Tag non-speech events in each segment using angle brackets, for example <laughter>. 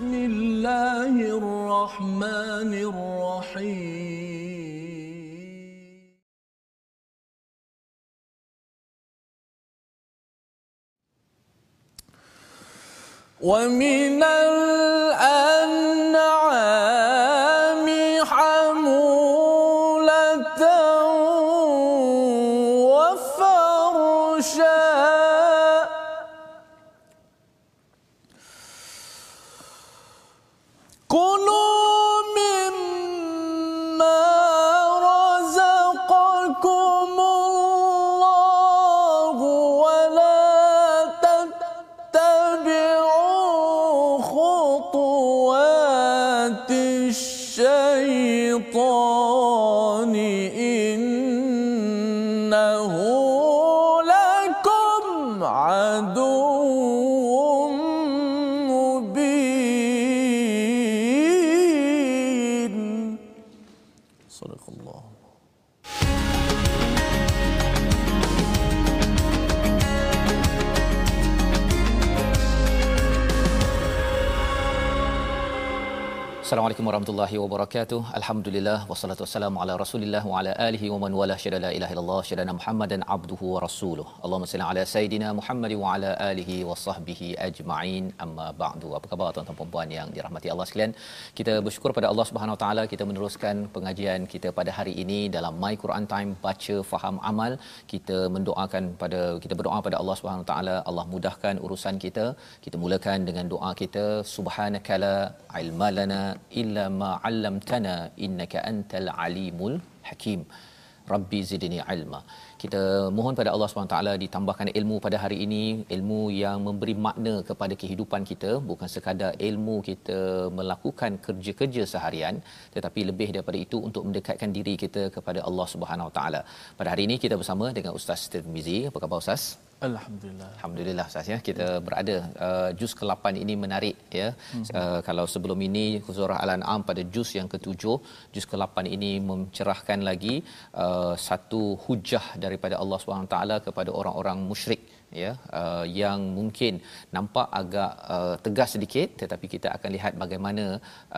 بسم الله الرحمن الرحيم. ومن الأنعام Assalamualaikum warahmatullahi wabarakatuh. Alhamdulillah wassalatu wassalamu ala Rasulillah wa ala alihi wa man wala syada la ilaha illallah syada Muhammadan abduhu wa rasuluh. Allahumma salli ala sayidina Muhammad wa ala alihi wa sahbihi ajma'in. Amma ba'du. Apa khabar tuan-tuan dan puan yang dirahmati Allah sekalian? Kita bersyukur pada Allah Subhanahu wa taala kita meneruskan pengajian kita pada hari ini dalam My Quran Time baca faham amal. Kita mendoakan pada kita berdoa pada Allah Subhanahu wa taala Allah mudahkan urusan kita. Kita mulakan dengan doa kita subhanakala ilma lana illa ma 'allamtana innaka antal alimul hakim. Rabbi zidni ilma. Kita mohon pada Allah SWT ditambahkan ilmu pada hari ini. Ilmu yang memberi makna kepada kehidupan kita. Bukan sekadar ilmu kita melakukan kerja-kerja seharian tetapi lebih daripada itu untuk mendekatkan diri kita kepada Allah Subhanahu Wa Taala. Pada hari ini kita bersama dengan Ustaz Tirmizi. Apa khabar Ustaz Alhamdulillah. Alhamdulillah Ustaz ya. Kita berada uh, juz ke-8 ini menarik ya. Hmm. uh, kalau sebelum ini surah Al-An'am pada juz yang ke-7 juz ke-8 ini mencerahkan lagi uh, satu hujah daripada Allah Subhanahu taala kepada orang-orang musyrik ya uh, yang mungkin nampak agak uh, tegas sedikit tetapi kita akan lihat bagaimana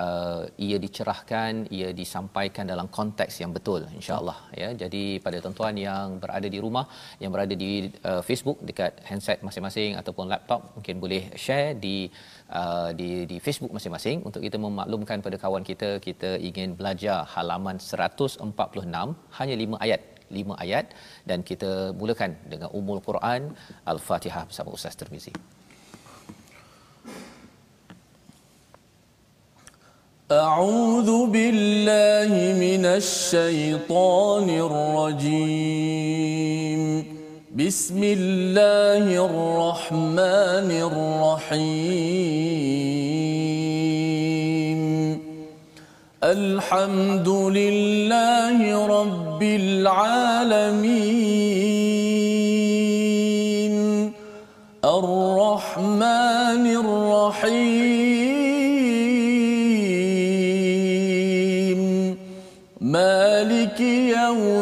uh, ia dicerahkan ia disampaikan dalam konteks yang betul insyaallah ya. Jadi pada tuan-tuan yang berada di rumah yang berada di uh, Facebook dekat handset masing-masing ataupun laptop mungkin boleh share di uh, di di Facebook masing-masing. Untuk kita memaklumkan pada kawan kita kita ingin belajar halaman 146 hanya 5 ayat 5 ayat dan kita mulakan dengan umul Quran Al-Fatihah bersama Ustaz Tirmizi. أعوذ بالله من الشيطان الرجيم بسم الله الرحمن الرحيم الحمد لله رب العالمين. الرحمن الرحيم. مالك يوم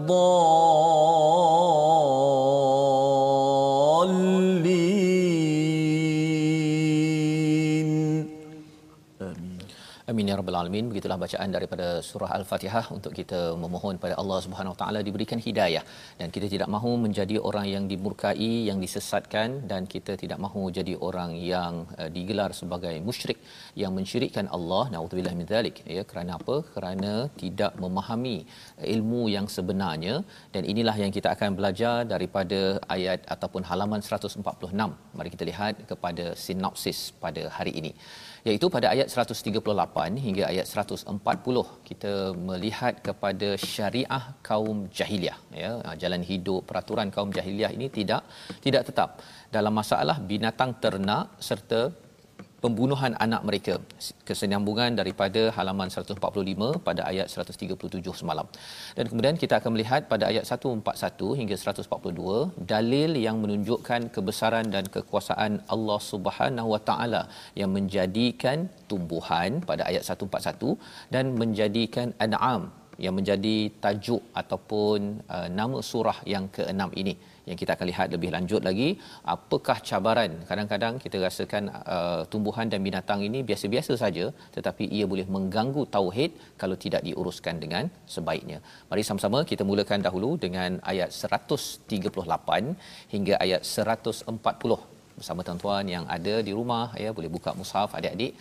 الضالين Amin ya rabbal alamin. Begitulah bacaan daripada surah Al-Fatihah untuk kita memohon pada Allah Subhanahu Wa taala diberikan hidayah dan kita tidak mahu menjadi orang yang dimurkai, yang disesatkan dan kita tidak mahu jadi orang yang uh, digelar sebagai musyrik yang mensyirikkan Allah. Nauzubillah min zalik. Ya, kerana apa? Kerana tidak memahami ilmu yang sebenarnya dan inilah yang kita akan belajar daripada ayat ataupun halaman 146. Mari kita lihat kepada sinopsis pada hari ini. Iaitu pada ayat 138 hingga ayat 140 kita melihat kepada syariah kaum jahiliah. Ya ah, jalan hidup peraturan kaum jahiliah ini tidak tidak tetap. Dalam masalah binatang ternak serta pembunuhan anak mereka. Kesinambungan daripada halaman 145 pada ayat 137 semalam. Dan kemudian kita akan melihat pada ayat 141 hingga 142 dalil yang menunjukkan kebesaran dan kekuasaan Allah Subhanahu Wa Taala yang menjadikan tumbuhan pada ayat 141 dan menjadikan an'am yang menjadi tajuk ataupun uh, nama surah yang keenam ini yang kita akan lihat lebih lanjut lagi. Apakah cabaran? Kadang-kadang kita rasakan uh, tumbuhan dan binatang ini biasa-biasa saja tetapi ia boleh mengganggu tauhid kalau tidak diuruskan dengan sebaiknya. Mari sama-sama kita mulakan dahulu dengan ayat 138 hingga ayat 140 bersama tuan-tuan yang ada di rumah ya boleh buka mushaf adik-adik.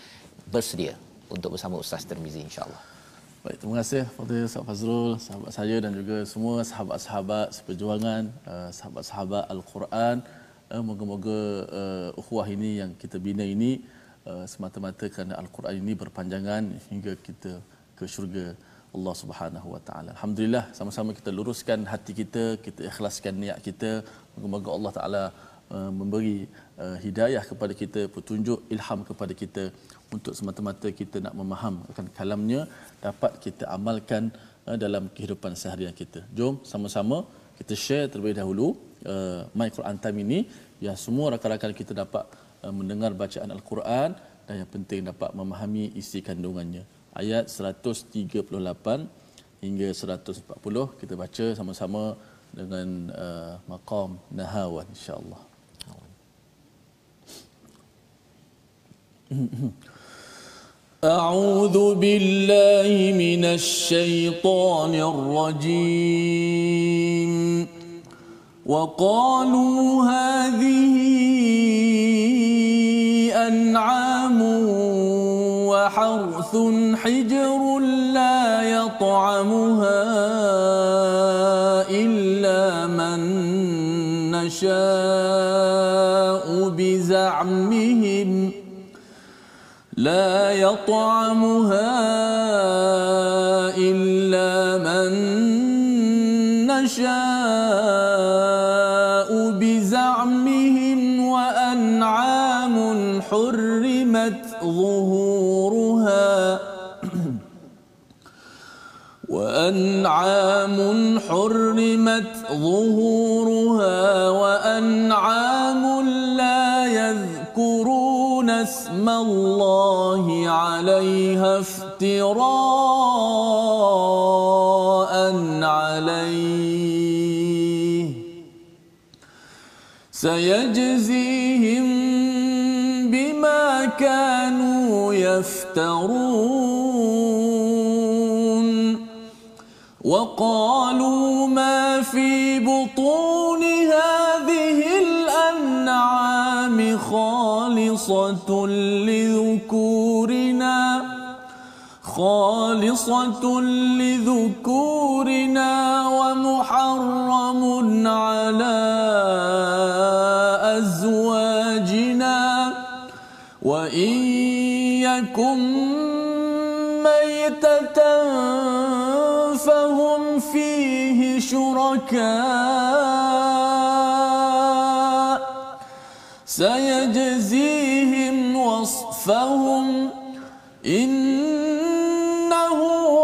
Bersedia untuk bersama Ustaz Termizi insya-Allah Baik, terima kasih kepada Ustaz Fazrul, sahabat saya dan juga semua sahabat-sahabat seperjuangan, uh, sahabat-sahabat Al-Quran. Uh, moga-moga uh, ukhuwah ini yang kita bina ini uh, semata-mata kerana Al-Quran ini berpanjangan hingga kita ke syurga Allah Subhanahu Wa Taala. Alhamdulillah sama-sama kita luruskan hati kita, kita ikhlaskan niat kita. Moga-moga Allah Taala uh, memberi uh, hidayah kepada kita, petunjuk, ilham kepada kita untuk semata-mata kita nak memaham akan kalamnya dapat kita amalkan uh, dalam kehidupan seharian kita. Jom sama-sama kita share terlebih dahulu uh, My Quran Time ini biar semua rakan-rakan kita dapat uh, mendengar bacaan Al-Quran dan yang penting dapat memahami isi kandungannya. Ayat 138 hingga 140 kita baca sama-sama dengan uh, maqam nahawan insya-Allah. <clears throat> أعوذ بالله من الشيطان الرجيم. وقالوا هذه أنعام وحرث حجر لا يطعمها إلا من نشاء بزعمهم لا يطعمها إلا من نشاء بزعمهم وأنعام حرمت ظهورها <clears throat> وأنعام حرمت ظهورها وأنعام الله عليها افتراء عليه. سيجزيهم بما كانوا يفترون. وقالوا ما في بطون هذه الأنعام خالصة لذكورنا خالصة لذكورنا ومحرم على أزواجنا. وإن يكن ميتة فهم فيه شركاء. وصفهم إنه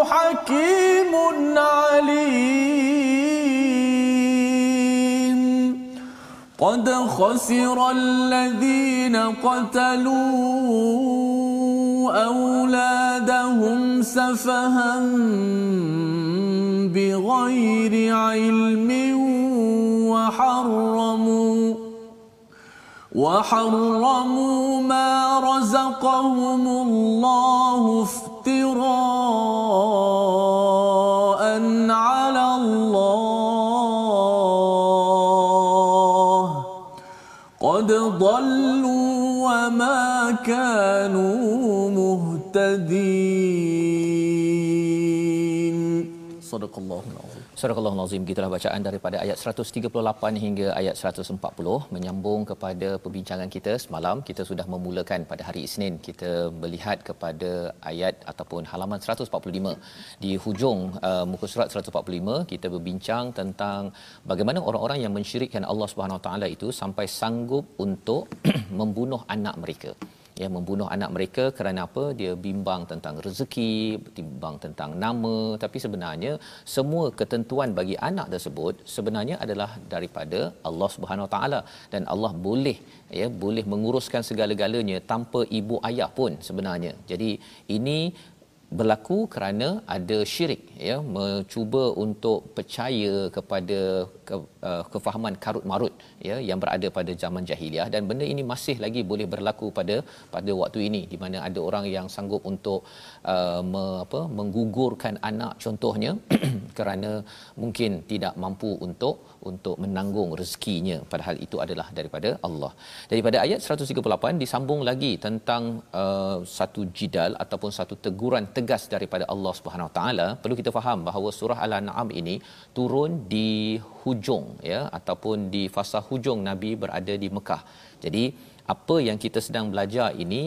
حكيم عليم. قد خسر الذين قتلوا أولادهم سفها بغير علم وحرموا وحرموا ما رزقهم الله افتراء على الله قد ضلوا وما كانوا مهتدين Sadaqallahul azim. Surah Al-Azim gitulah bacaan daripada ayat 138 hingga ayat 140 menyambung kepada perbincangan kita semalam kita sudah memulakan pada hari Isnin. Kita melihat kepada ayat ataupun halaman 145 di hujung uh, muka surat 145 kita berbincang tentang bagaimana orang-orang yang mensyirikkan Allah Subhanahu Wa Taala itu sampai sanggup untuk <clears throat> membunuh anak mereka ya membunuh anak mereka kerana apa? Dia bimbang tentang rezeki bimbang tentang nama. Tapi sebenarnya semua ketentuan bagi anak tersebut sebenarnya adalah daripada Allah Subhanahu taala. Dan Allah boleh ya boleh menguruskan segala-galanya tanpa ibu ayah pun sebenarnya. Jadi ini berlaku kerana ada syirik ya mencuba untuk percaya kepada ke, uh, kefahaman karut marut ya yang berada pada zaman jahiliah dan benda ini masih lagi boleh berlaku pada pada waktu ini di mana ada orang yang sanggup untuk uh, me, apa menggugurkan anak contohnya <clears throat> kerana mungkin tidak mampu untuk untuk menanggung rezekinya padahal itu adalah daripada Allah. Daripada ayat 138 disambung lagi tentang uh, satu jidal ataupun satu teguran tegas daripada Allah Subhanahu taala. Perlu kita faham bahawa surah Al-An'am ini turun di hujung ya ataupun di fasa hujung Nabi berada di Mekah. Jadi apa yang kita sedang belajar ini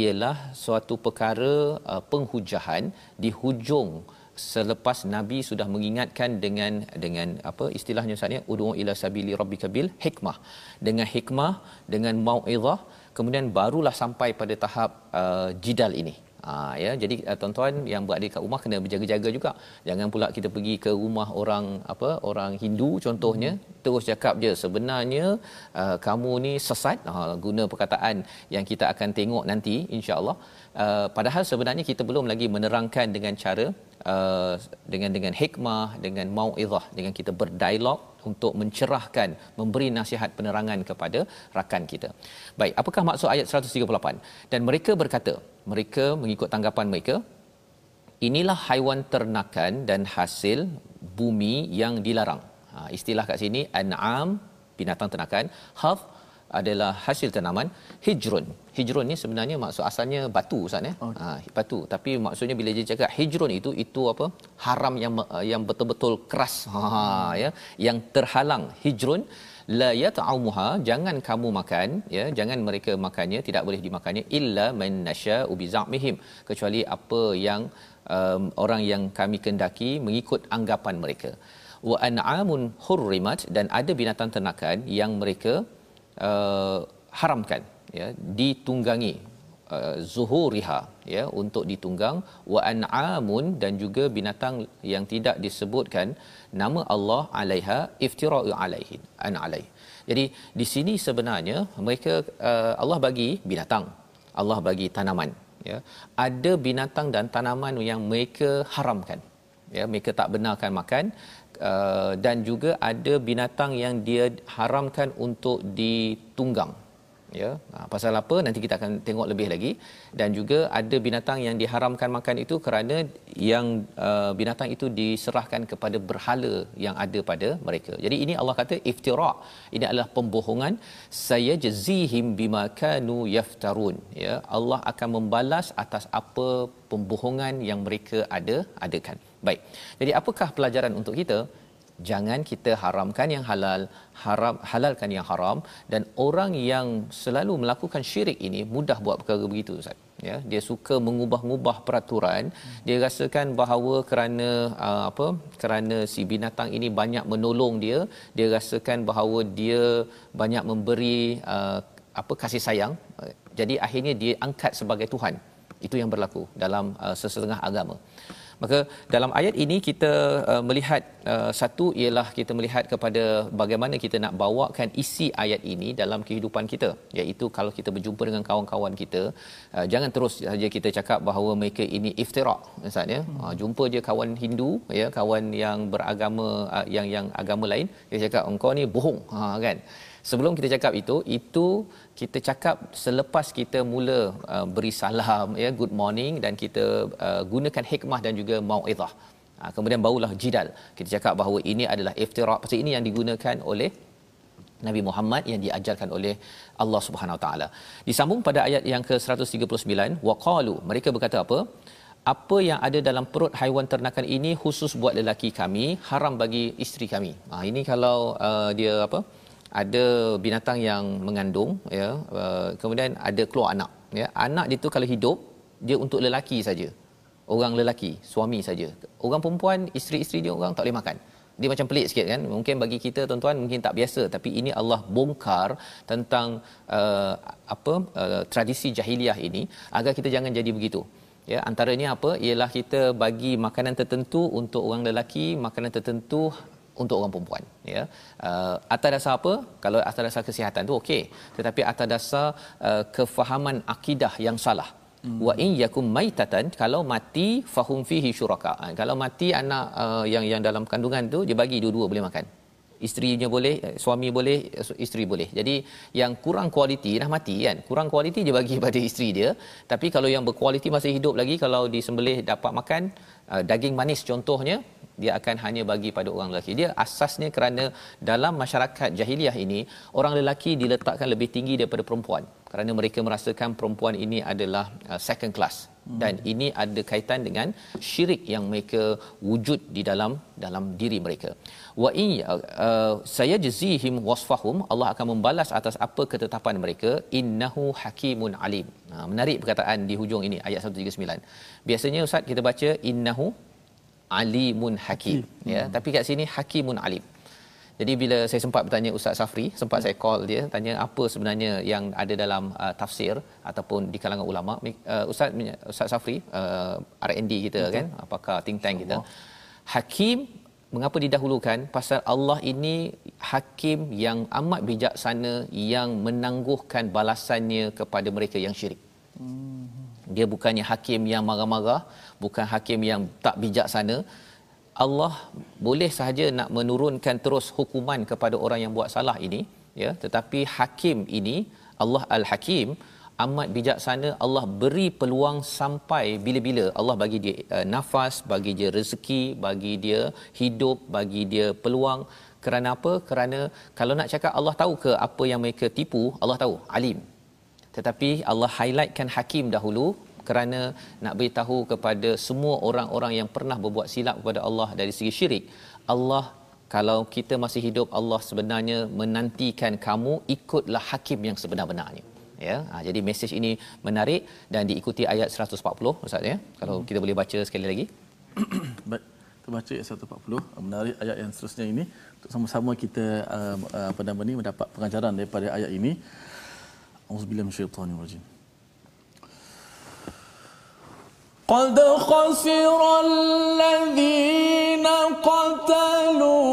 ialah suatu perkara uh, penghujahan di hujung selepas nabi sudah mengingatkan dengan dengan apa istilahnya Ustaz ya ud'u ila sabili rabbika bil hikmah dengan hikmah dengan mauizah kemudian barulah sampai pada tahap uh, jidal ini Ha, ya. Jadi uh, tuan-tuan yang berada kat rumah kena berjaga-jaga juga. Jangan pula kita pergi ke rumah orang apa orang Hindu contohnya hmm. terus cakap je sebenarnya uh, kamu ni sesat. Uh, guna perkataan yang kita akan tengok nanti insya-Allah. Uh, padahal sebenarnya kita belum lagi menerangkan dengan cara uh, dengan dengan hikmah dengan mauizah dengan kita berdialog untuk mencerahkan memberi nasihat penerangan kepada rakan kita. Baik, apakah maksud ayat 138? Dan mereka berkata, mereka mengikut tanggapan mereka, inilah haiwan ternakan dan hasil bumi yang dilarang. Ha, istilah kat sini an'am binatang ternakan, haf adalah hasil tanaman hijrun. Hijrun ni sebenarnya maksud asalnya batu Ustaz ya. Okay. Ha, batu. Tapi maksudnya bila dia cakap hijrun itu itu apa? Haram yang yang betul-betul keras. Ha ya, yang terhalang hijrun la yat'amuha jangan kamu makan ya jangan mereka makannya tidak boleh dimakannya illa man nasya'u bi za'mihim kecuali apa yang um, orang yang kami kendaki mengikut anggapan mereka wa an'amun hurrimat dan ada binatang ternakan yang mereka uh, haramkan ya ditunggangi uh, zuhuriha ya untuk ditunggang. Wa an'amun dan juga binatang yang tidak disebutkan nama Allah alaiha iftira'u alaihi an alaihi. Jadi di sini sebenarnya mereka uh, Allah bagi binatang Allah bagi tanaman ya. Ada binatang dan tanaman yang mereka haramkan ya mereka tak benarkan makan Uh, dan juga ada binatang yang dia haramkan untuk ditunggang. Ya ha, pasal apa? Nanti kita akan tengok lebih lagi. Dan juga ada binatang yang diharamkan makan itu kerana yang uh, binatang itu diserahkan kepada berhala yang ada pada mereka. Jadi ini Allah kata iftira. Ini adalah pembohongan. Saya jazihim bima kanu yaftarun. Ya Allah akan membalas atas apa pembohongan yang mereka ada adakan baik. Jadi apakah pelajaran untuk kita? Jangan kita haramkan yang halal haram halalkan yang haram. Dan orang yang selalu melakukan syirik ini mudah buat perkara begitu ustaz. Ya dia suka mengubah-ubah peraturan. Dia rasakan bahawa kerana uh, apa kerana si binatang ini banyak menolong dia dia rasakan bahawa dia banyak memberi uh, apa kasih sayang. Jadi akhirnya dia angkat sebagai tuhan. Itu yang berlaku dalam uh, sesetengah agama Maka dalam ayat ini kita uh, melihat uh, satu ialah kita melihat kepada bagaimana kita nak bawakan isi ayat ini dalam kehidupan kita. Iaitu kalau kita berjumpa dengan kawan-kawan kita uh, jangan terus saja kita cakap bahawa mereka ini iftirak ustaz ya. Hmm. uh, jumpa je kawan Hindu ya kawan yang beragama uh, yang yang agama lain dia cakap engkau ni bohong. Ha kan sebelum kita cakap itu itu kita cakap selepas kita mula uh, beri salam ya good morning dan kita uh, gunakan hikmah dan juga mauizah uh, kemudian barulah jidal. Kita cakap bahawa ini adalah iftiraq. Pasal ini yang digunakan oleh Nabi Muhammad yang diajarkan oleh Allah Subhanahu taala. Disambung pada ayat yang ke-139 waqalu. Mereka berkata apa? apa yang ada dalam perut haiwan ternakan ini khusus buat lelaki kami haram bagi isteri kami. Ha ini kalau uh, dia apa ada binatang yang mengandung ya uh, kemudian ada keluar anak ya. Anak itu kalau hidup dia untuk lelaki saja. Orang lelaki suami saja. Orang perempuan isteri-isteri dia orang tak boleh makan. Dia macam pelik sikit kan? Mungkin bagi kita tuan-tuan mungkin tak biasa. Tapi ini Allah bongkar tentang uh, apa uh, tradisi jahiliah ini agar kita jangan jadi begitu. Ya antaranya apa? Ialah kita bagi makanan tertentu untuk orang lelaki makanan tertentu untuk orang perempuan ya. Uh, atas dasar apa? Kalau atas dasar kesihatan tu okey. Tetapi atas dasar uh, kefahaman akidah yang salah. Hmm. wa in yakum maitatan kalau mati fahum fihi syuraka. Ha, kalau mati anak uh, yang yang dalam kandungan tu dia bagi dua-dua boleh makan. Isterinya boleh suami boleh isteri boleh. Jadi yang kurang kualiti dah mati kan? Kurang kualiti dia bagi <laughs> pada isteri dia. Tapi kalau yang berkualiti masih hidup lagi kalau disembelih dapat makan uh, daging manis contohnya dia akan hanya bagi pada orang lelaki. Dia asasnya kerana dalam masyarakat jahiliah ini orang lelaki diletakkan lebih tinggi daripada perempuan. Kerana mereka merasakan perempuan ini adalah uh, second class. Hmm. dan ini ada kaitan dengan syirik yang mereka wujud di dalam dalam diri mereka. Wa in uh, saya jazihim wasfahum Allah akan membalas atas apa ketetapan mereka. Innahu hakimun alim. Ha, menarik perkataan di hujung ini ayat 139 biasanya ustaz kita baca innahu alimun hakim hmm. ya tapi kat sini hakimun alim jadi bila saya sempat bertanya Ustaz Safri, sempat saya call dia tanya apa sebenarnya yang ada dalam uh, tafsir ataupun di kalangan ulama. Uh, Ustaz Ustaz Safri uh, R&D kita Betul. kan, apakah think tank kita. Hakim mengapa didahulukan? Pasal Allah ini hakim yang amat bijaksana yang menangguhkan balasannya kepada mereka yang syirik. Hmm. Dia bukannya hakim yang marah-marah, bukan hakim yang tak bijaksana, Allah boleh sahaja nak menurunkan terus hukuman kepada orang yang buat salah ini ya. Tetapi hakim ini Allah al-Hakim amat bijaksana. Allah beri peluang sampai bila-bila. Allah bagi dia uh, nafas bagi dia rezeki bagi dia hidup bagi dia peluang. Kerana apa? Kerana kalau nak cakap Allah tahu ke apa yang mereka tipu Allah tahu alim. Tetapi Allah highlightkan hakim dahulu kerana nak beritahu kepada semua orang-orang yang pernah berbuat silap kepada Allah dari segi syirik Allah kalau kita masih hidup Allah sebenarnya menantikan kamu ikutlah hakim yang sebenar-benarnya. Ya? Ha, jadi mesej ini menarik dan diikuti ayat 140 ustaz ya? Kalau hmm. kita boleh baca sekali lagi. <clears throat> Baik kita baca ayat 140 menarik ayat yang seterusnya ini. Untuk sama-sama kita uh, apa nama ni mendapat pengajaran daripada ayat ini. Auzubillahi minasyaitanir قد خسر الذين قتلوا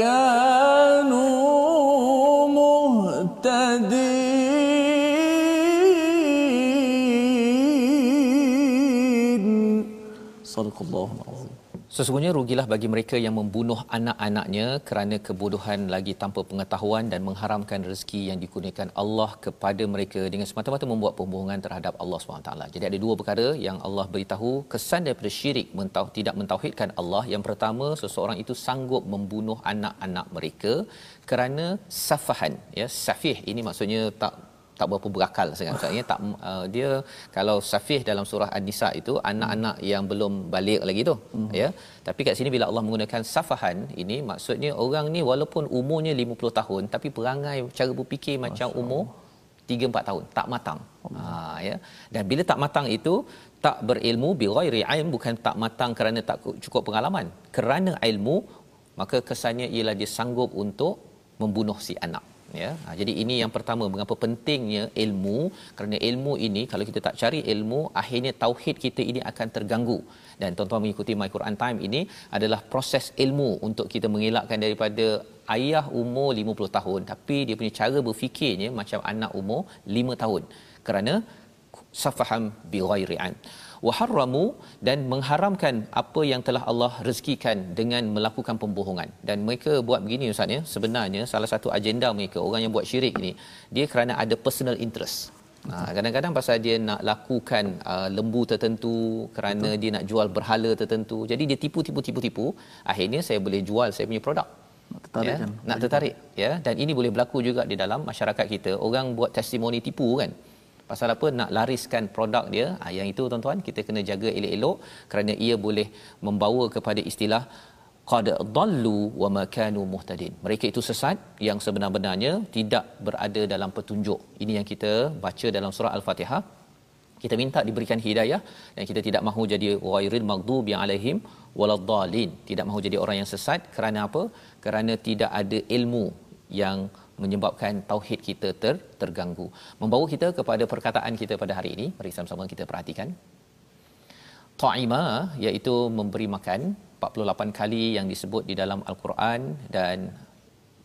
Yeah. Sesungguhnya rugilah bagi mereka yang membunuh anak-anaknya kerana kebodohan lagi tanpa pengetahuan dan mengharamkan rezeki yang dikurniakan Allah kepada mereka dengan semata-mata membuat pembohongan terhadap Allah SWT. Jadi ada dua perkara yang Allah beritahu kesan daripada syirik mentau, tidak mentauhidkan Allah. Yang pertama, seseorang itu sanggup membunuh anak-anak mereka kerana safahan. Ya, safih ini maksudnya tak tak berapa berakal sangat maksudnya tak uh, dia kalau safih dalam surah an-nisa itu anak-anak yang belum balik lagi tu hmm. ya. Tapi kat sini bila Allah menggunakan safahan ini maksudnya orang ni walaupun umurnya 50 tahun tapi perangai cara berfikir Masya macam umur 3 4 tahun tak matang. Ha ya. Dan bila tak matang itu tak berilmu bi ghairi ilm bukan tak matang kerana tak cukup pengalaman. Kerana ilmu maka kesannya ialah dia sanggup untuk membunuh si anak ya. Ha, jadi ini yang pertama mengapa pentingnya ilmu. Kerana ilmu ini kalau kita tak cari ilmu akhirnya tauhid kita ini akan terganggu. Dan tuan-tuan mengikuti My Quran Time ini adalah proses ilmu untuk kita mengelakkan daripada ayah umur 50 tahun. Tapi dia punya cara berfikirnya macam anak umur 5 tahun. Kerana safaham bi waharramu dan mengharamkan apa yang telah Allah rezekikan dengan melakukan pembohongan dan mereka buat begini ustaz ya sebenarnya salah satu agenda mereka orang yang buat syirik ini dia kerana ada personal interest Ha, kadang-kadang pasal dia nak lakukan uh, lembu tertentu kerana Betul. dia nak jual berhala tertentu. Jadi dia tipu-tipu-tipu-tipu. Akhirnya saya boleh jual saya punya produk. Nak tertarik ya? kan? Nak tertarik. Ya? Dan ini boleh berlaku juga di dalam masyarakat kita. Orang buat testimoni tipu kan? Pasal apa? Nak lariskan produk dia. Ha, yang itu tuan-tuan kita kena jaga elok-elok kerana ia boleh membawa kepada istilah qad dallu wa ma kanu muhtadin. Mereka itu sesat yang sebenar-benarnya tidak berada dalam petunjuk. Ini yang kita baca dalam surah Al-Fatihah. Kita minta diberikan hidayah dan kita tidak mahu jadi ghairil maghdubi alaihim waladdallin. Tidak mahu jadi orang yang sesat kerana apa? Kerana tidak ada ilmu yang menyebabkan tauhid kita ter, terganggu. Membawa kita kepada perkataan kita pada hari ini. Mari sama-sama kita perhatikan. Ta'ima iaitu memberi makan 48 kali yang disebut di dalam al-Quran dan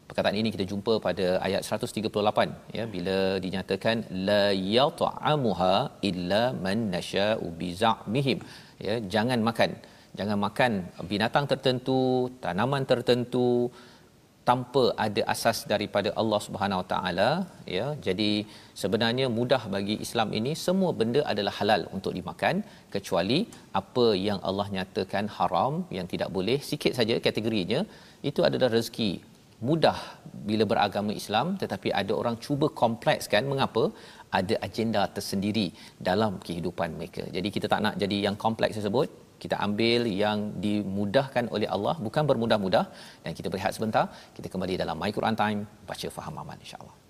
perkataan ini kita jumpa pada ayat 138 ya bila dinyatakan la yat'amuha illa man nasha'u bi za'mihim ya jangan makan jangan makan binatang tertentu tanaman tertentu tanpa ada asas daripada Allah Subhanahu Wa Taala ya. Jadi sebenarnya mudah bagi Islam ini semua benda adalah halal untuk dimakan kecuali apa yang Allah nyatakan haram yang tidak boleh sikit saja kategorinya itu adalah rezeki. Mudah bila beragama Islam tetapi ada orang cuba komplekskan mengapa? Ada agenda tersendiri dalam kehidupan mereka. Jadi kita tak nak jadi yang kompleks tersebut kita ambil yang dimudahkan oleh Allah bukan bermudah-mudah. Dan kita berehat sebentar kita kembali dalam My Quran Time baca faham aman insyaallah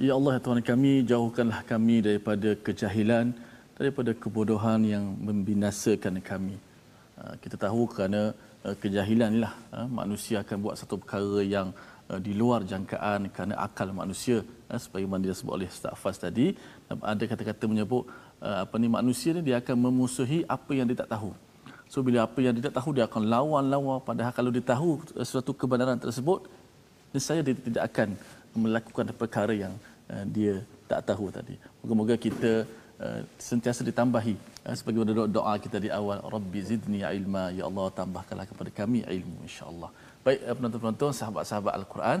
Ya Allah, ya Tuhan kami, jauhkanlah kami daripada kejahilan, daripada kebodohan yang membinasakan kami. Ah, kita tahu kerana ah, kejahilan inilah ah, manusia akan buat satu perkara yang di luar jangkaan kerana akal manusia sebagaimana dia sebut oleh Ustaz Fas tadi. Ada kata-kata menyebut apa ni manusia ni dia akan memusuhi apa yang dia tak tahu. So bila apa yang dia tak tahu dia akan lawan-lawan. Padahal kalau dia tahu sesuatu kebenaran tersebut saya dia tidak akan melakukan perkara yang uh, dia tak tahu tadi. Moga-moga kita uh, sentiasa ditambahi uh, sebagaimana doa, doa kita di awal Rabbi zidni ilma ya Allah tambahkanlah kepada kami ilmu insya-Allah. Baik uh, penonton-penonton sahabat-sahabat al-Quran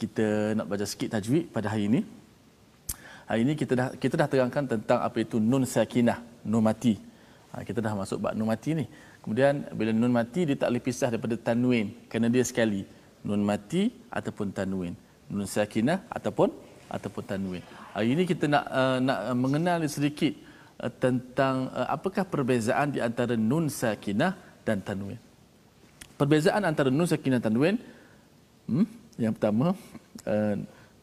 kita nak baca sikit tajwid pada hari ini. Hari ini kita dah kita dah terangkan tentang apa itu nun sakinah, nun mati. Ha, kita dah masuk bab nun mati ni. Kemudian bila nun mati dia tak boleh pisah daripada tanwin kerana dia sekali. Nun mati ataupun tanwin nun sakinah ataupun ataupun tanwin. Hari ini kita nak uh, nak mengenal sedikit uh, tentang uh, apakah perbezaan di antara nun sakinah dan tanwin. Perbezaan antara nun sakinah dan tanwin hmm, yang pertama uh,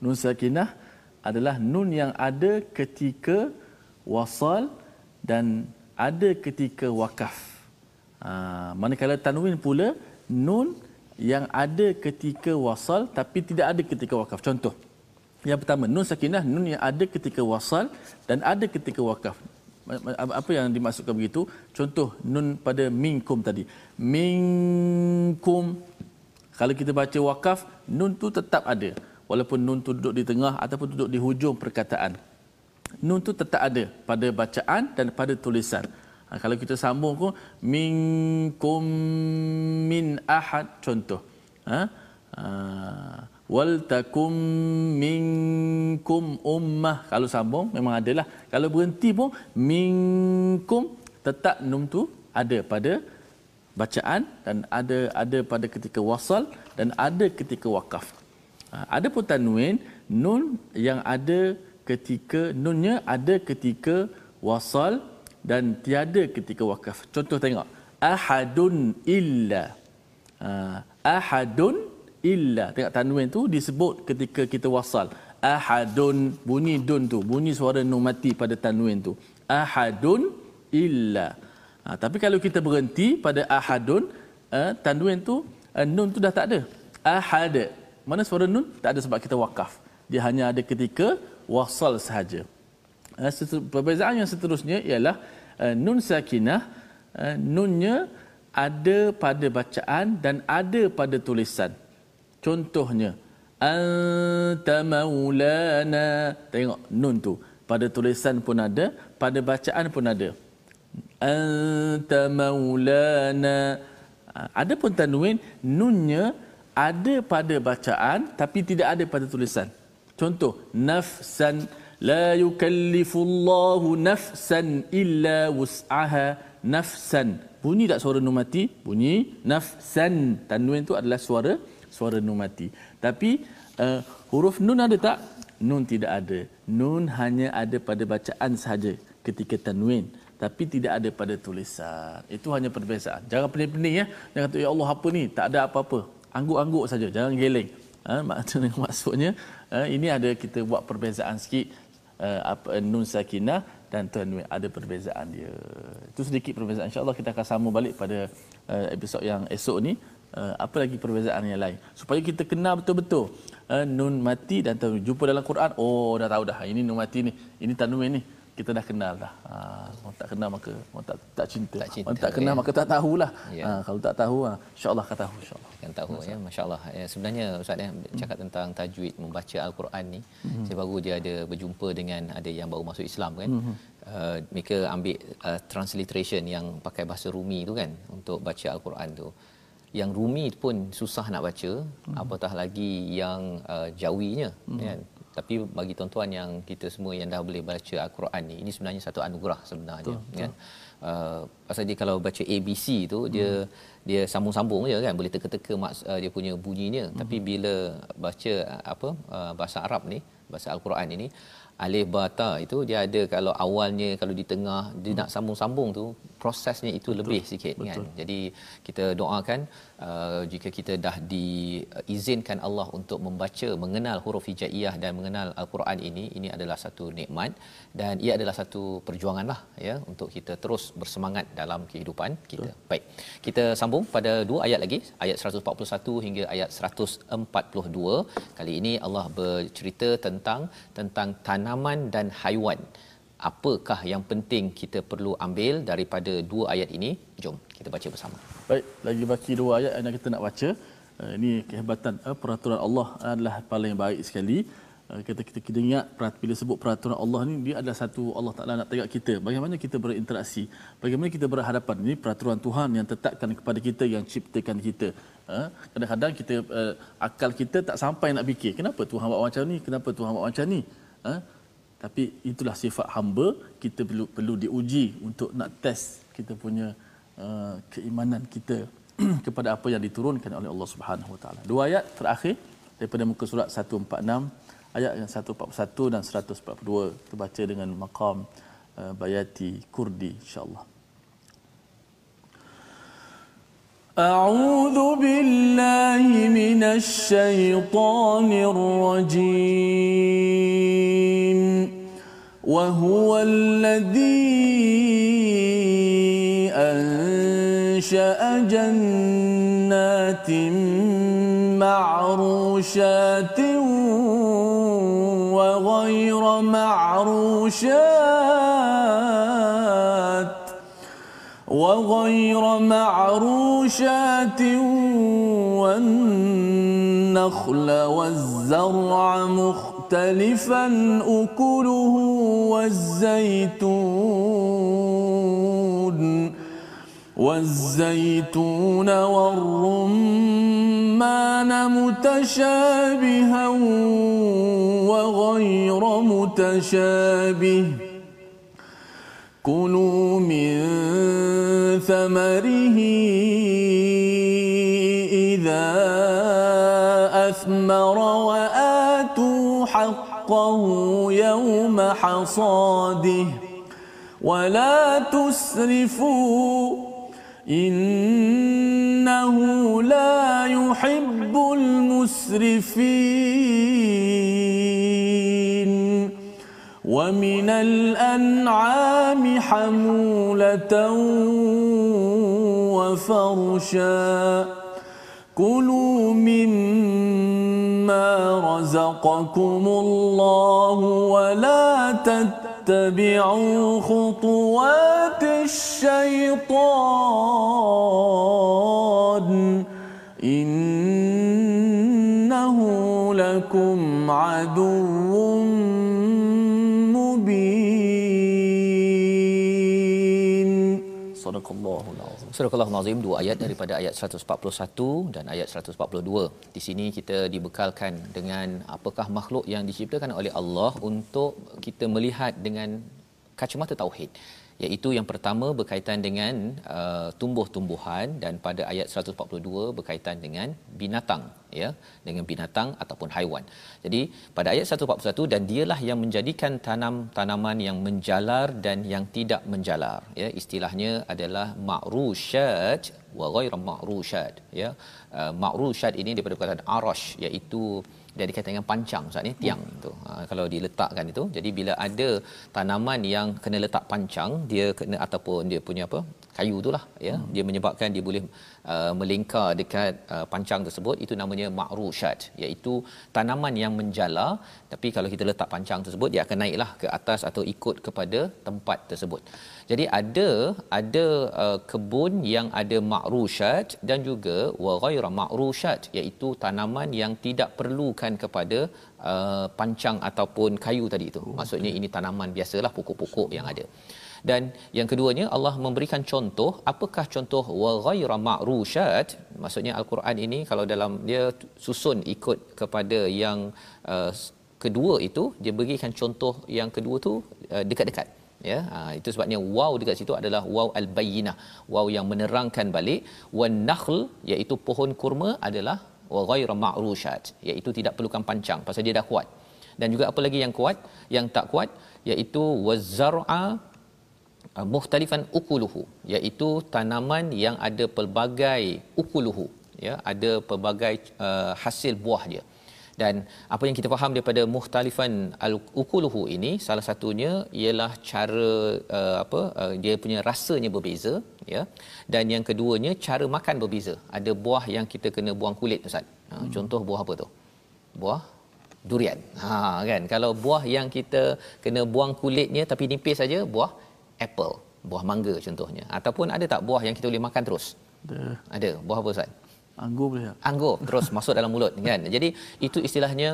nun sakinah adalah nun yang ada ketika wasal dan ada ketika wakaf. Uh, manakala tanwin pula nun yang ada ketika wasal tapi tidak ada ketika wakaf. Contoh. Yang pertama, nun sakinah, nun yang ada ketika wasal dan ada ketika wakaf. Apa yang dimaksudkan begitu? Contoh, nun pada minkum tadi. Minkum. Kalau kita baca wakaf, nun tu tetap ada. Walaupun nun tu duduk di tengah ataupun duduk di hujung perkataan. Nun tu tetap ada pada bacaan dan pada tulisan. Ha, kalau kita sambung pun minkum min ahad contoh. Ha? Ha, wal takum minkum ummah kalau sambung memang adalah kalau berhenti pun minkum tetap nun tu ada pada bacaan dan ada ada pada ketika wasal dan ada ketika wakaf. Ha, ada pun tanwin nun yang ada ketika nunnya ada ketika wasal dan tiada ketika wakaf. Contoh tengok ahadun illa. Ha, ahadun illa. Tengok tanwin tu disebut ketika kita wasal. Ahadun bunyi dun tu, bunyi suara nun mati pada tanwin tu. Ahadun illa. Ha, tapi kalau kita berhenti pada ahadun, uh, tanwin tu uh, nun tu dah tak ada. Ahad. Mana suara nun? Tak ada sebab kita wakaf. Dia hanya ada ketika wasal sahaja. Uh, perbezaan yang seterusnya ialah uh, nun sakinah, uh, nunnya ada pada bacaan dan ada pada tulisan. Contohnya, anta maulana. Tengok nun tu. Pada tulisan pun ada, pada bacaan pun ada. Anta maulana. Ada pun tanwin nunnya ada pada bacaan tapi tidak ada pada tulisan. Contoh nafsan la yukallifullahu nafsan illa wus'aha. Nafsan. Bunyi tak suara nun mati? Bunyi nafsan. Tanwin tu adalah suara suara nun mati tapi uh, huruf nun ada tak nun tidak ada nun hanya ada pada bacaan sahaja ketika tanwin tapi tidak ada pada tulisan. Itu hanya perbezaan. Jangan pening-pening ya. Jangan kata ya Allah apa ni? Tak ada apa-apa. Angguk-angguk saja. Jangan geleng. Ha, maksudnya <laughs> ha, ini ada kita buat perbezaan sikit uh, apa nun sakinah dan tanwin ada perbezaan dia. Itu sedikit perbezaan. Insya-Allah kita akan sambung balik pada uh, episod yang esok ni. Uh, apa lagi perbezaan yang lain supaya kita kenal betul-betul uh, nun mati dan tanwin jumpa dalam Quran oh dah tahu dah ini nun mati ni ini tanwin ni kita dah kenal dah. Ha, orang tak kenal maka orang tak tak cinta. Tak cinta orang tak kenal ya. maka tak tahulah. Ya. Ha, kalau tak tahu ha, insya-Allah akan tahu insya-Allah. Akan tahu Masa. ya masya-Allah. Ya, sebenarnya ustaz ya cakap tentang tajwid membaca al-Quran ni hmm. saya baru dia ada berjumpa dengan ada yang baru masuk Islam kan. Hmm. Uh, mereka ambil uh, transliteration yang pakai bahasa Rumi tu kan untuk baca al-Quran tu. Yang Rumi pun susah nak baca hmm. apatah lagi yang uh, Jawinya hmm. kan tapi bagi tuan-tuan yang kita semua yang dah boleh baca al-Quran ni ini sebenarnya satu anugerah sebenarnya betul, kan uh, pasal dia kalau baca ABC tu hmm. dia dia sambung-sambung je kan boleh teka-teka maks, uh, dia punya bunyinya hmm. tapi bila baca uh, apa uh, bahasa Arab ni bahasa al-Quran ini alif bata itu dia ada kalau awalnya kalau di tengah dia hmm. nak sambung-sambung tu prosesnya itu betul, lebih sikit kan? betul. kan jadi kita doakan uh, jika kita dah diizinkan Allah untuk membaca mengenal huruf hijaiyah dan mengenal al-Quran ini ini adalah satu nikmat dan ia adalah satu perjuangan lah ya untuk kita terus bersemangat dalam kehidupan kita. Betul. baik kita sambung pada dua ayat lagi ayat 141 hingga ayat 142 kali ini Allah bercerita tentang tentang tanaman dan haiwan apakah yang penting kita perlu ambil daripada dua ayat ini? Jom kita baca bersama. Baik lagi baki dua ayat yang kita nak baca. Uh, ini kehebatan uh, peraturan Allah adalah paling baik sekali. Uh, kita kita kita ingat bila sebut peraturan Allah ni dia adalah satu Allah Taala nak tengok kita. Bagaimana kita berinteraksi? Bagaimana kita berhadapan? Ini peraturan Tuhan yang tetapkan kepada kita yang ciptakan kita. Kadang-kadang kita akal kita tak sampai nak fikir kenapa Tuhan buat macam ni? Kenapa Tuhan buat macam ni tapi itulah sifat hamba kita perlu perlu diuji untuk nak test kita punya uh, keimanan kita <clears throat> kepada apa yang diturunkan oleh Allah Subhanahu Wa Taala. Dua ayat terakhir daripada muka surat 146 ayat yang 141 dan 142 kita baca dengan maqam uh, bayati kurdi insyaallah. أعوذ بالله من الشيطان الرجيم وهو الذي أنشأ جنات معروشات وغير معروشات وغير معروشات والنخل والزرع مختلفا أكله والزيتون والزيتون والرمان الرمان متشابها وغير متشابه. كلوا من ثمره إذا أثمر وآتوا حقه يوم حصاده ولا تسرفوا إنه لا يحب المسرفين ومن الأنعام حمولة وفرشا كلوا مما رزقكم الله ولا تتبعوا خطوات الشيطان إنه لكم عدو مبين. صدق الله Surah Al-Nazim dua ayat daripada ayat 141 dan ayat 142. Di sini kita dibekalkan dengan apakah makhluk yang diciptakan oleh Allah untuk kita melihat dengan kacamata tauhid iaitu yang pertama berkaitan dengan uh, tumbuh-tumbuhan dan pada ayat 142 berkaitan dengan binatang ya dengan binatang ataupun haiwan. Jadi pada ayat 141 dan dialah yang menjadikan tanam-tanaman yang menjalar dan yang tidak menjalar ya istilahnya adalah ma'rusyat wa ghairu ma'rusyat ya uh, ma'rusyat ini daripada perkataan arash iaitu dia dikatakan dengan pancang Ustaz ni tiang hmm. tu ha, kalau diletakkan itu jadi bila ada tanaman yang kena letak pancang dia kena ataupun dia punya apa kayu itulah ya. Hmm. dia menyebabkan dia boleh uh, melingkar dekat uh, pancang tersebut. Itu namanya ma'rusyat iaitu tanaman yang menjala. Tapi kalau kita letak pancang tersebut dia akan naiklah ke atas atau ikut kepada tempat tersebut. Jadi ada ada uh, kebun yang ada ma'rusyat dan juga wa ghaira ma'rusyat iaitu tanaman yang tidak perlukan kepada uh, pancang ataupun kayu tadi itu maksudnya ini tanaman biasalah pokok-pokok yang ada dan yang keduanya Allah memberikan contoh apakah contoh wa ghaira ma'rusyat maksudnya al-Quran ini kalau dalam dia susun ikut kepada yang uh, kedua itu dia berikan contoh yang kedua tu uh, dekat-dekat ya. Ha, itu sebabnya waw dekat situ adalah waw al-bayyinah waw yang menerangkan balik. Wan nakhl iaitu pohon kurma adalah wa ghaira ma'rusyat iaitu tidak perlukan pancang pasal dia dah kuat. Dan juga apa lagi yang kuat yang tak kuat iaitu wazar'a Uh, muhtalifan ukuluhu iaitu tanaman yang ada pelbagai ukuluhu ya ada pelbagai uh, hasil buah dia dan apa yang kita faham daripada muhtalifan al ukuluhu ini salah satunya ialah cara uh, apa uh, dia punya rasanya berbeza ya dan yang keduanya cara makan berbeza. Ada buah yang kita kena buang kulit ustaz. Ha, hmm. contoh buah apa tu? Buah durian. Ha kan? Kalau buah yang kita kena buang kulitnya tapi nipis saja buah apple buah mangga contohnya. Ataupun ada tak buah yang kita boleh makan terus? Ada. Ada. Buah apa ustaz? Anggur boleh. Tak? anggur. Terus masuk dalam mulut <laughs> kan? Jadi itu istilahnya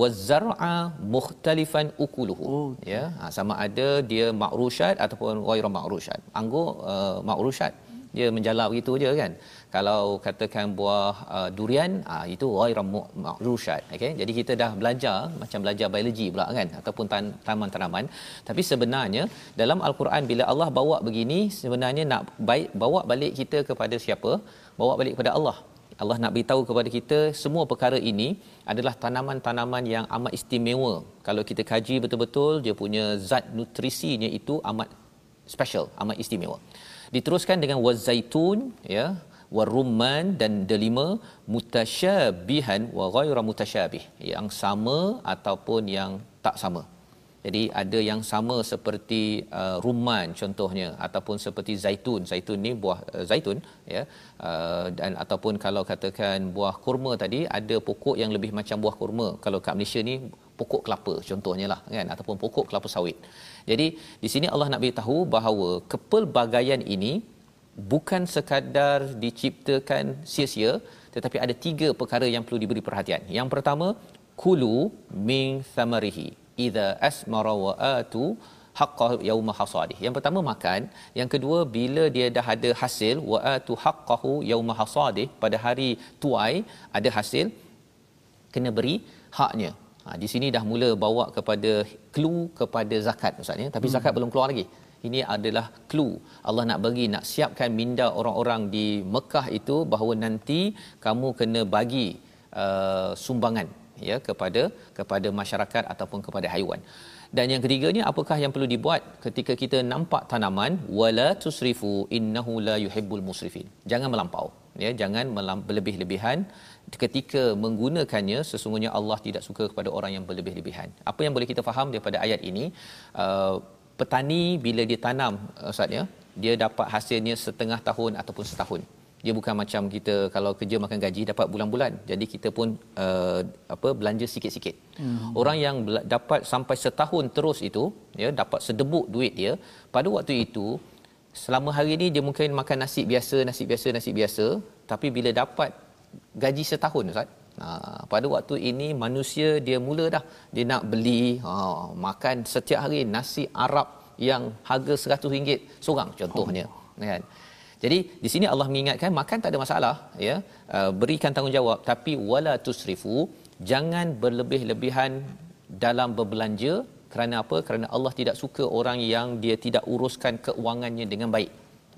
wazar'a mukhtalifan ukuluhu. Oh, okay. ya? Ha, sama ada dia ma'rusyat ataupun ghairu ma'rusyat anggur uh, ma'rusyat dia menjala begitu je kan kalau katakan buah uh, durian uh, itu ghairu ma'rusyat okey jadi kita dah belajar macam belajar biologi pula kan ataupun tan- taman-tanaman tapi sebenarnya dalam al-Quran bila Allah bawa begini sebenarnya nak baik bawa balik kita kepada siapa? Bawa balik kepada Allah. Allah nak beritahu kepada kita semua perkara ini adalah tanaman-tanaman yang amat istimewa. Kalau kita kaji betul-betul dia punya zat nutrisinya itu amat special, amat istimewa. Diteruskan dengan wazaitun ya warumman dan delima mutasyabihan wa ghairu mutasyabih yang sama ataupun yang tak sama. Jadi ada yang sama seperti uh, rumman contohnya ataupun seperti zaitun. Zaitun ni buah uh, zaitun ya. Uh, dan ataupun kalau katakan buah kurma tadi ada pokok yang lebih macam buah kurma. Kalau kat Malaysia ni pokok kelapa contohnya lah kan ataupun pokok kelapa sawit. Jadi di sini Allah nak beritahu bahawa kepelbagaian ini bukan sekadar diciptakan sia-sia tetapi ada tiga perkara yang perlu diberi perhatian. Yang pertama, kulu min thamarihi idza asmara wa atu haqqahu yauma hasadih. Yang pertama makan, yang kedua bila dia dah ada hasil wa atu haqqahu yauma hasadih pada hari tuai ada hasil kena beri haknya. Ha, di sini dah mula bawa kepada clue kepada zakat ustaz ya tapi zakat hmm. belum keluar lagi ini adalah clue Allah nak bagi nak siapkan minda orang-orang di Mekah itu bahawa nanti kamu kena bagi uh, sumbangan ya kepada kepada masyarakat ataupun kepada haiwan. Dan yang ketiganya apakah yang perlu dibuat ketika kita nampak tanaman wala tusrifu innahu la yuhibbul musrifin. Jangan melampau ya jangan berlebih-lebihan ketika menggunakannya sesungguhnya Allah tidak suka kepada orang yang berlebih-lebihan. Apa yang boleh kita faham daripada ayat ini uh, petani bila dia tanam ustaz ya dia dapat hasilnya setengah tahun ataupun setahun. Dia bukan macam kita kalau kerja makan gaji dapat bulan-bulan. Jadi kita pun uh, apa belanja sikit-sikit. Hmm. orang yang dapat sampai setahun terus itu ya dapat sedebuk duit dia pada waktu itu selama hari ini dia mungkin makan nasi biasa nasi biasa nasi biasa tapi bila dapat gaji setahun ustaz Ha, pada waktu ini manusia dia mula dah. Dia nak beli ha, makan setiap hari nasi Arab yang harga RM100 seorang contohnya oh. kan? Jadi di sini Allah mengingatkan makan tak ada masalah ya. Uh, berikan tanggungjawab. Tapi wala tusrifu jangan berlebih-lebihan dalam berbelanja kerana apa? Kerana Allah tidak suka orang yang dia tidak uruskan keuangannya dengan baik.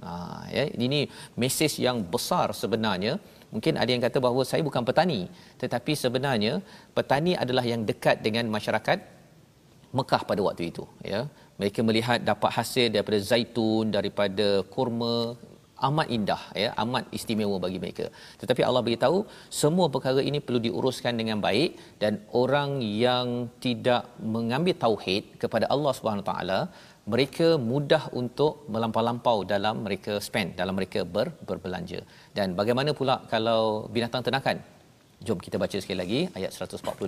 Ha ya. Ini mesej yang besar sebenarnya mungkin ada yang kata bahawa saya bukan petani tetapi sebenarnya petani adalah yang dekat dengan masyarakat Mekah pada waktu itu ya. Mereka melihat dapat hasil daripada zaitun daripada kurma amat indah ya amat istimewa bagi mereka. Tetapi Allah beritahu semua perkara ini perlu diuruskan dengan baik dan orang yang tidak mengambil tauhid kepada Allah Subhanahu taala mereka mudah untuk melampau-lampau dalam mereka spend dalam mereka ber, berbelanja dan bagaimana pula kalau binatang ternakan Jom kita baca sekali lagi ayat 142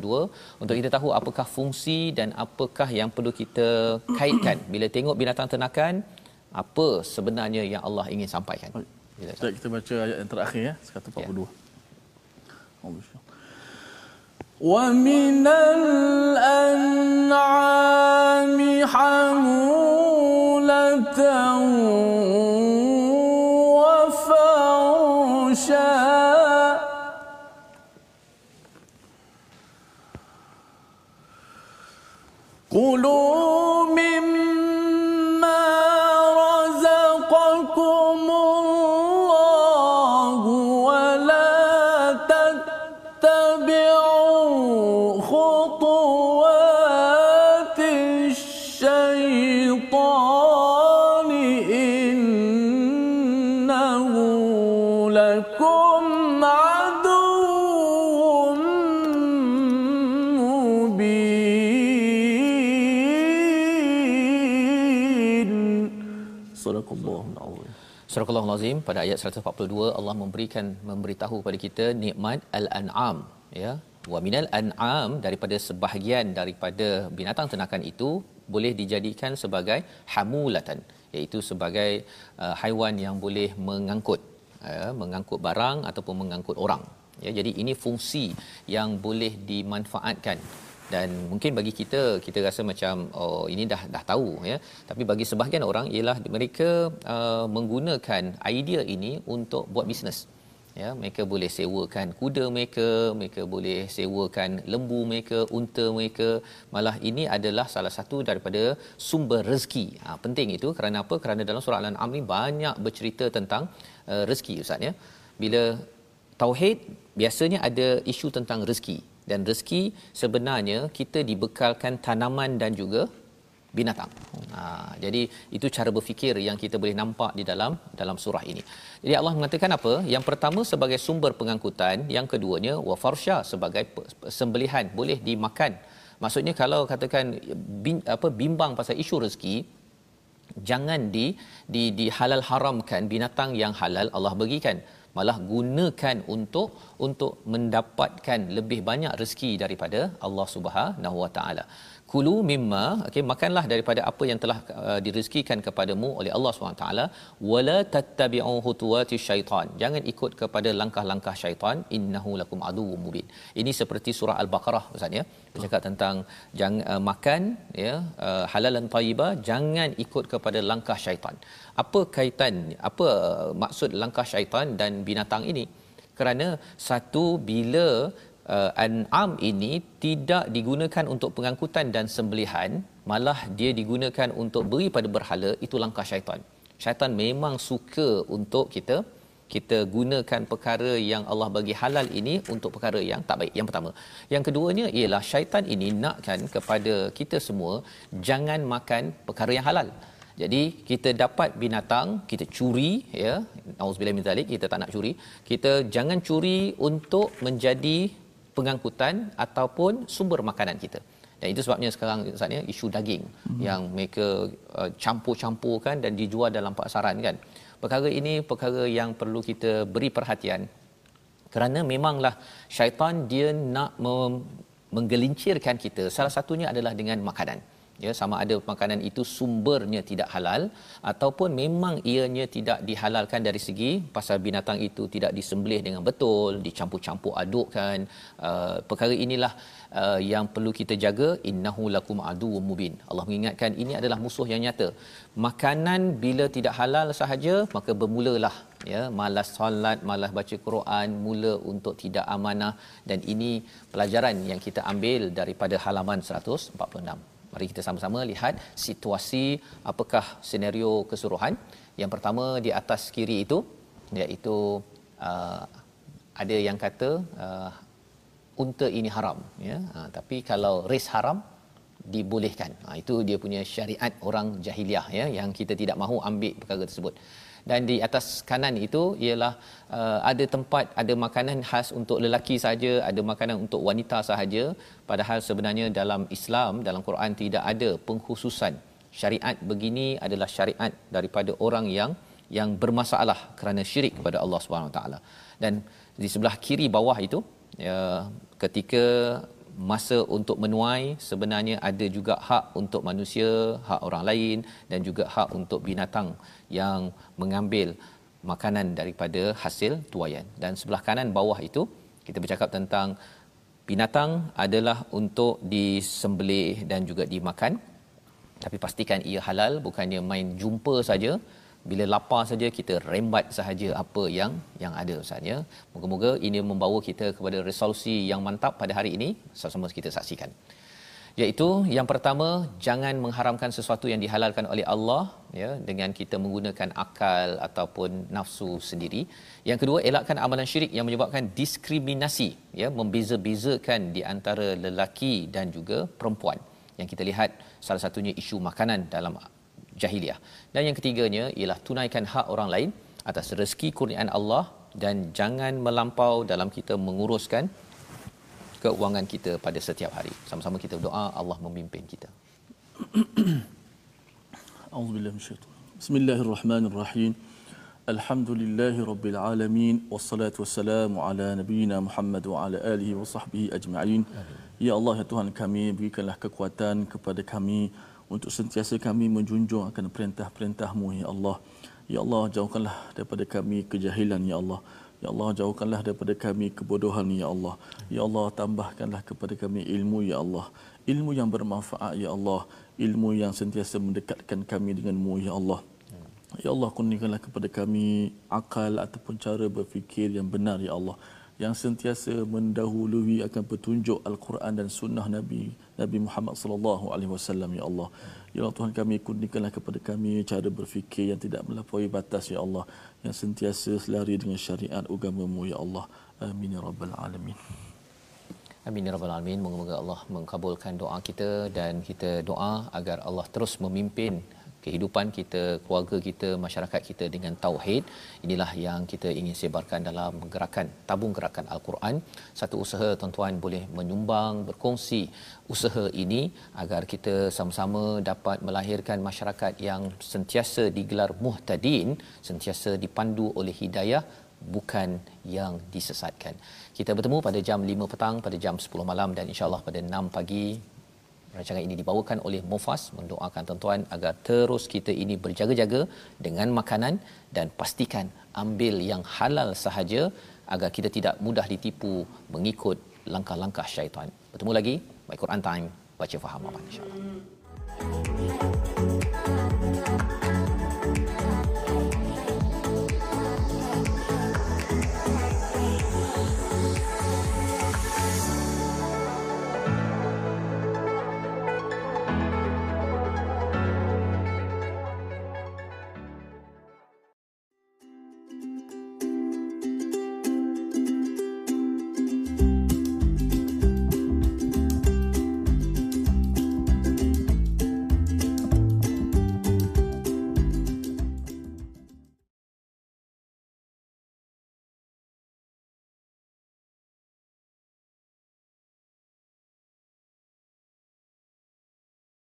untuk kita tahu apakah fungsi dan apakah yang perlu kita kaitkan bila tengok binatang ternakan apa sebenarnya yang Allah ingin sampaikan. Baik, kita baca ayat yang terakhir ya, 142. Ya. ومن الأنعام حمولة Surah Al-Azim pada ayat 142 Allah memberikan memberitahu kepada kita nikmat al-an'am ya. Wa minal an'am daripada sebahagian daripada binatang ternakan itu boleh dijadikan sebagai hamulatan iaitu sebagai uh, haiwan yang boleh mengangkut uh, mengangkut barang ataupun mengangkut orang ya. Jadi ini fungsi yang boleh dimanfaatkan dan mungkin bagi kita kita rasa macam oh ini dah dah tahu ya. Tapi bagi sebahagian orang ialah mereka uh, menggunakan idea ini untuk buat bisnes ya mereka boleh sewakan kuda mereka mereka boleh sewakan lembu mereka unta mereka. Malah ini adalah salah satu daripada sumber rezeki. Ha, penting itu. Kerana apa? Kerana dalam surah al-an'am ni banyak bercerita tentang uh, rezeki ustaz ya. Bila tauhid biasanya ada isu tentang rezeki dan rezeki sebenarnya kita dibekalkan tanaman dan juga binatang. Ha, jadi itu cara berfikir yang kita boleh nampak di dalam dalam surah ini. Jadi Allah mengatakan apa? Yang pertama sebagai sumber pengangkutan, yang keduanya wa farsha sebagai sembelihan boleh dimakan. Maksudnya kalau katakan bin, apa bimbang pasal isu rezeki jangan di di dihalal haramkan binatang yang halal Allah bagikan malah gunakan untuk untuk mendapatkan lebih banyak rezeki daripada Allah Subhanahu Wa Taala. Kulu mimma okey makanlah daripada apa yang telah uh, direzekikan kepadamu oleh Allah SWT wala tattabi'u khutuwati syaitan. Jangan ikut kepada langkah-langkah syaitan. Innahu lakum aduwwum mubin. Ini seperti surah al-baqarah ustaz ya. Bercakap tentang jangan uh, makan ya uh, halalan thayyibah. Jangan ikut kepada langkah syaitan. Apa kaitan apa uh, maksud langkah syaitan dan binatang ini? Kerana satu bila uh, an'am ini tidak digunakan untuk pengangkutan dan sembelihan malah dia digunakan untuk beri pada berhala itu langkah syaitan syaitan memang suka untuk kita kita gunakan perkara yang Allah bagi halal ini untuk perkara yang tak baik. Yang pertama. Yang keduanya ialah syaitan ini nakkan kepada kita semua jangan makan perkara yang halal. Jadi kita dapat binatang, kita curi ya. Auzubillah min zalik, kita tak nak curi. Kita jangan curi untuk menjadi pengangkutan ataupun sumber makanan kita. Dan itu sebabnya sekarang misalnya isu daging hmm. yang mereka uh, campur-campurkan dan dijual dalam pasaran kan. Perkara ini perkara yang perlu kita beri perhatian. Kerana memanglah syaitan dia nak mem- menggelincirkan kita. Salah satunya adalah dengan makanan ya sama ada makanan itu sumbernya tidak halal ataupun memang ianya tidak dihalalkan dari segi pasal binatang itu tidak disembelih dengan betul dicampur-campur adukkan uh, perkara inilah uh, yang perlu kita jaga. Innahu lakum aduwwum mubin. Allah mengingatkan ini adalah musuh yang nyata. Makanan bila tidak halal sahaja maka bermulalah ya malas solat malas baca Quran mula untuk tidak amanah. Dan ini pelajaran yang kita ambil daripada halaman 146 Mari kita sama-sama lihat situasi apakah senario keseluruhan. Yang pertama di atas kiri itu iaitu uh, ada yang kata uh, unta ini haram ya. Uh, tapi kalau res haram dibolehkan. Ha, itu dia punya syariat orang jahiliah ya yang kita tidak mahu ambil perkara tersebut dan di atas kanan itu ialah uh, ada tempat ada makanan khas untuk lelaki saja ada makanan untuk wanita sahaja. Padahal sebenarnya dalam Islam dalam Quran tidak ada pengkhususan. Syariat begini adalah syariat daripada orang yang yang bermasalah kerana syirik kepada Allah Subhanahu taala. Dan di sebelah kiri bawah itu ya ketika masa untuk menuai sebenarnya ada juga hak untuk manusia, hak orang lain dan juga hak untuk binatang yang mengambil makanan daripada hasil tuaian. Dan sebelah kanan bawah itu kita bercakap tentang binatang adalah untuk disembelih dan juga dimakan. Tapi pastikan ia halal bukannya main jumpa saja bila lapar saja kita rembat sahaja apa yang yang ada ustaz ya moga-moga ini membawa kita kepada resolusi yang mantap pada hari ini. Sama-sama kita saksikan. Iaitu yang pertama jangan mengharamkan sesuatu yang dihalalkan oleh Allah ya dengan kita menggunakan akal ataupun nafsu sendiri. Yang kedua elakkan amalan syirik yang menyebabkan diskriminasi ya membeza-bezakan di antara lelaki dan juga perempuan. Yang kita lihat salah satunya isu makanan dalam jahiliah. Dan yang ketiganya ialah tunaikan hak orang lain atas rezeki kurniaan Allah dan jangan melampau dalam kita menguruskan keuangan kita pada setiap hari. Sama-sama kita berdoa Allah memimpin kita. <clears throat> Auzubillahi minasyaitanir Bismillahirrahmanirrahim. Alhamdulillahi rabbil alamin wassalatu wassalamu ala nabiyyina Muhammad wa ala alihi wa sahbihi ajma'in. Ya Allah ya Tuhan kami berikanlah kekuatan kepada kami untuk sentiasa kami menjunjung akan perintah-perintahmu ya Allah. Ya Allah jauhkanlah daripada kami kejahilan ya Allah. Ya Allah jauhkanlah daripada kami kebodohan ya Allah. Ya Allah tambahkanlah kepada kami ilmu ya Allah. Ilmu yang bermanfaat ya Allah. Ilmu yang sentiasa mendekatkan kami denganmu ya Allah. Ya Allah kurniakanlah kepada kami akal ataupun cara berfikir yang benar ya Allah yang sentiasa mendahului akan petunjuk Al-Quran dan sunnah Nabi Nabi Muhammad sallallahu alaihi wasallam ya Allah. Ya Allah Tuhan kami kurniakanlah kepada kami cara berfikir yang tidak melampaui batas ya Allah yang sentiasa selari dengan syariat agamamu ya Allah. Amin ya rabbal alamin. Amin ya rabbal alamin. Moga-moga Allah mengkabulkan doa kita dan kita doa agar Allah terus memimpin kehidupan kita, keluarga kita, masyarakat kita dengan tauhid. Inilah yang kita ingin sebarkan dalam gerakan tabung gerakan Al-Quran. Satu usaha tuan-tuan boleh menyumbang, berkongsi usaha ini agar kita sama-sama dapat melahirkan masyarakat yang sentiasa digelar muhtadin, sentiasa dipandu oleh hidayah bukan yang disesatkan. Kita bertemu pada jam 5 petang, pada jam 10 malam dan insya-Allah pada 6 pagi Rancangan ini dibawakan oleh Mufas mendoakan tuan-tuan agar terus kita ini berjaga-jaga dengan makanan dan pastikan ambil yang halal sahaja agar kita tidak mudah ditipu mengikut langkah-langkah syaitan. Bertemu lagi by Quran Time baca faham aman insya-Allah.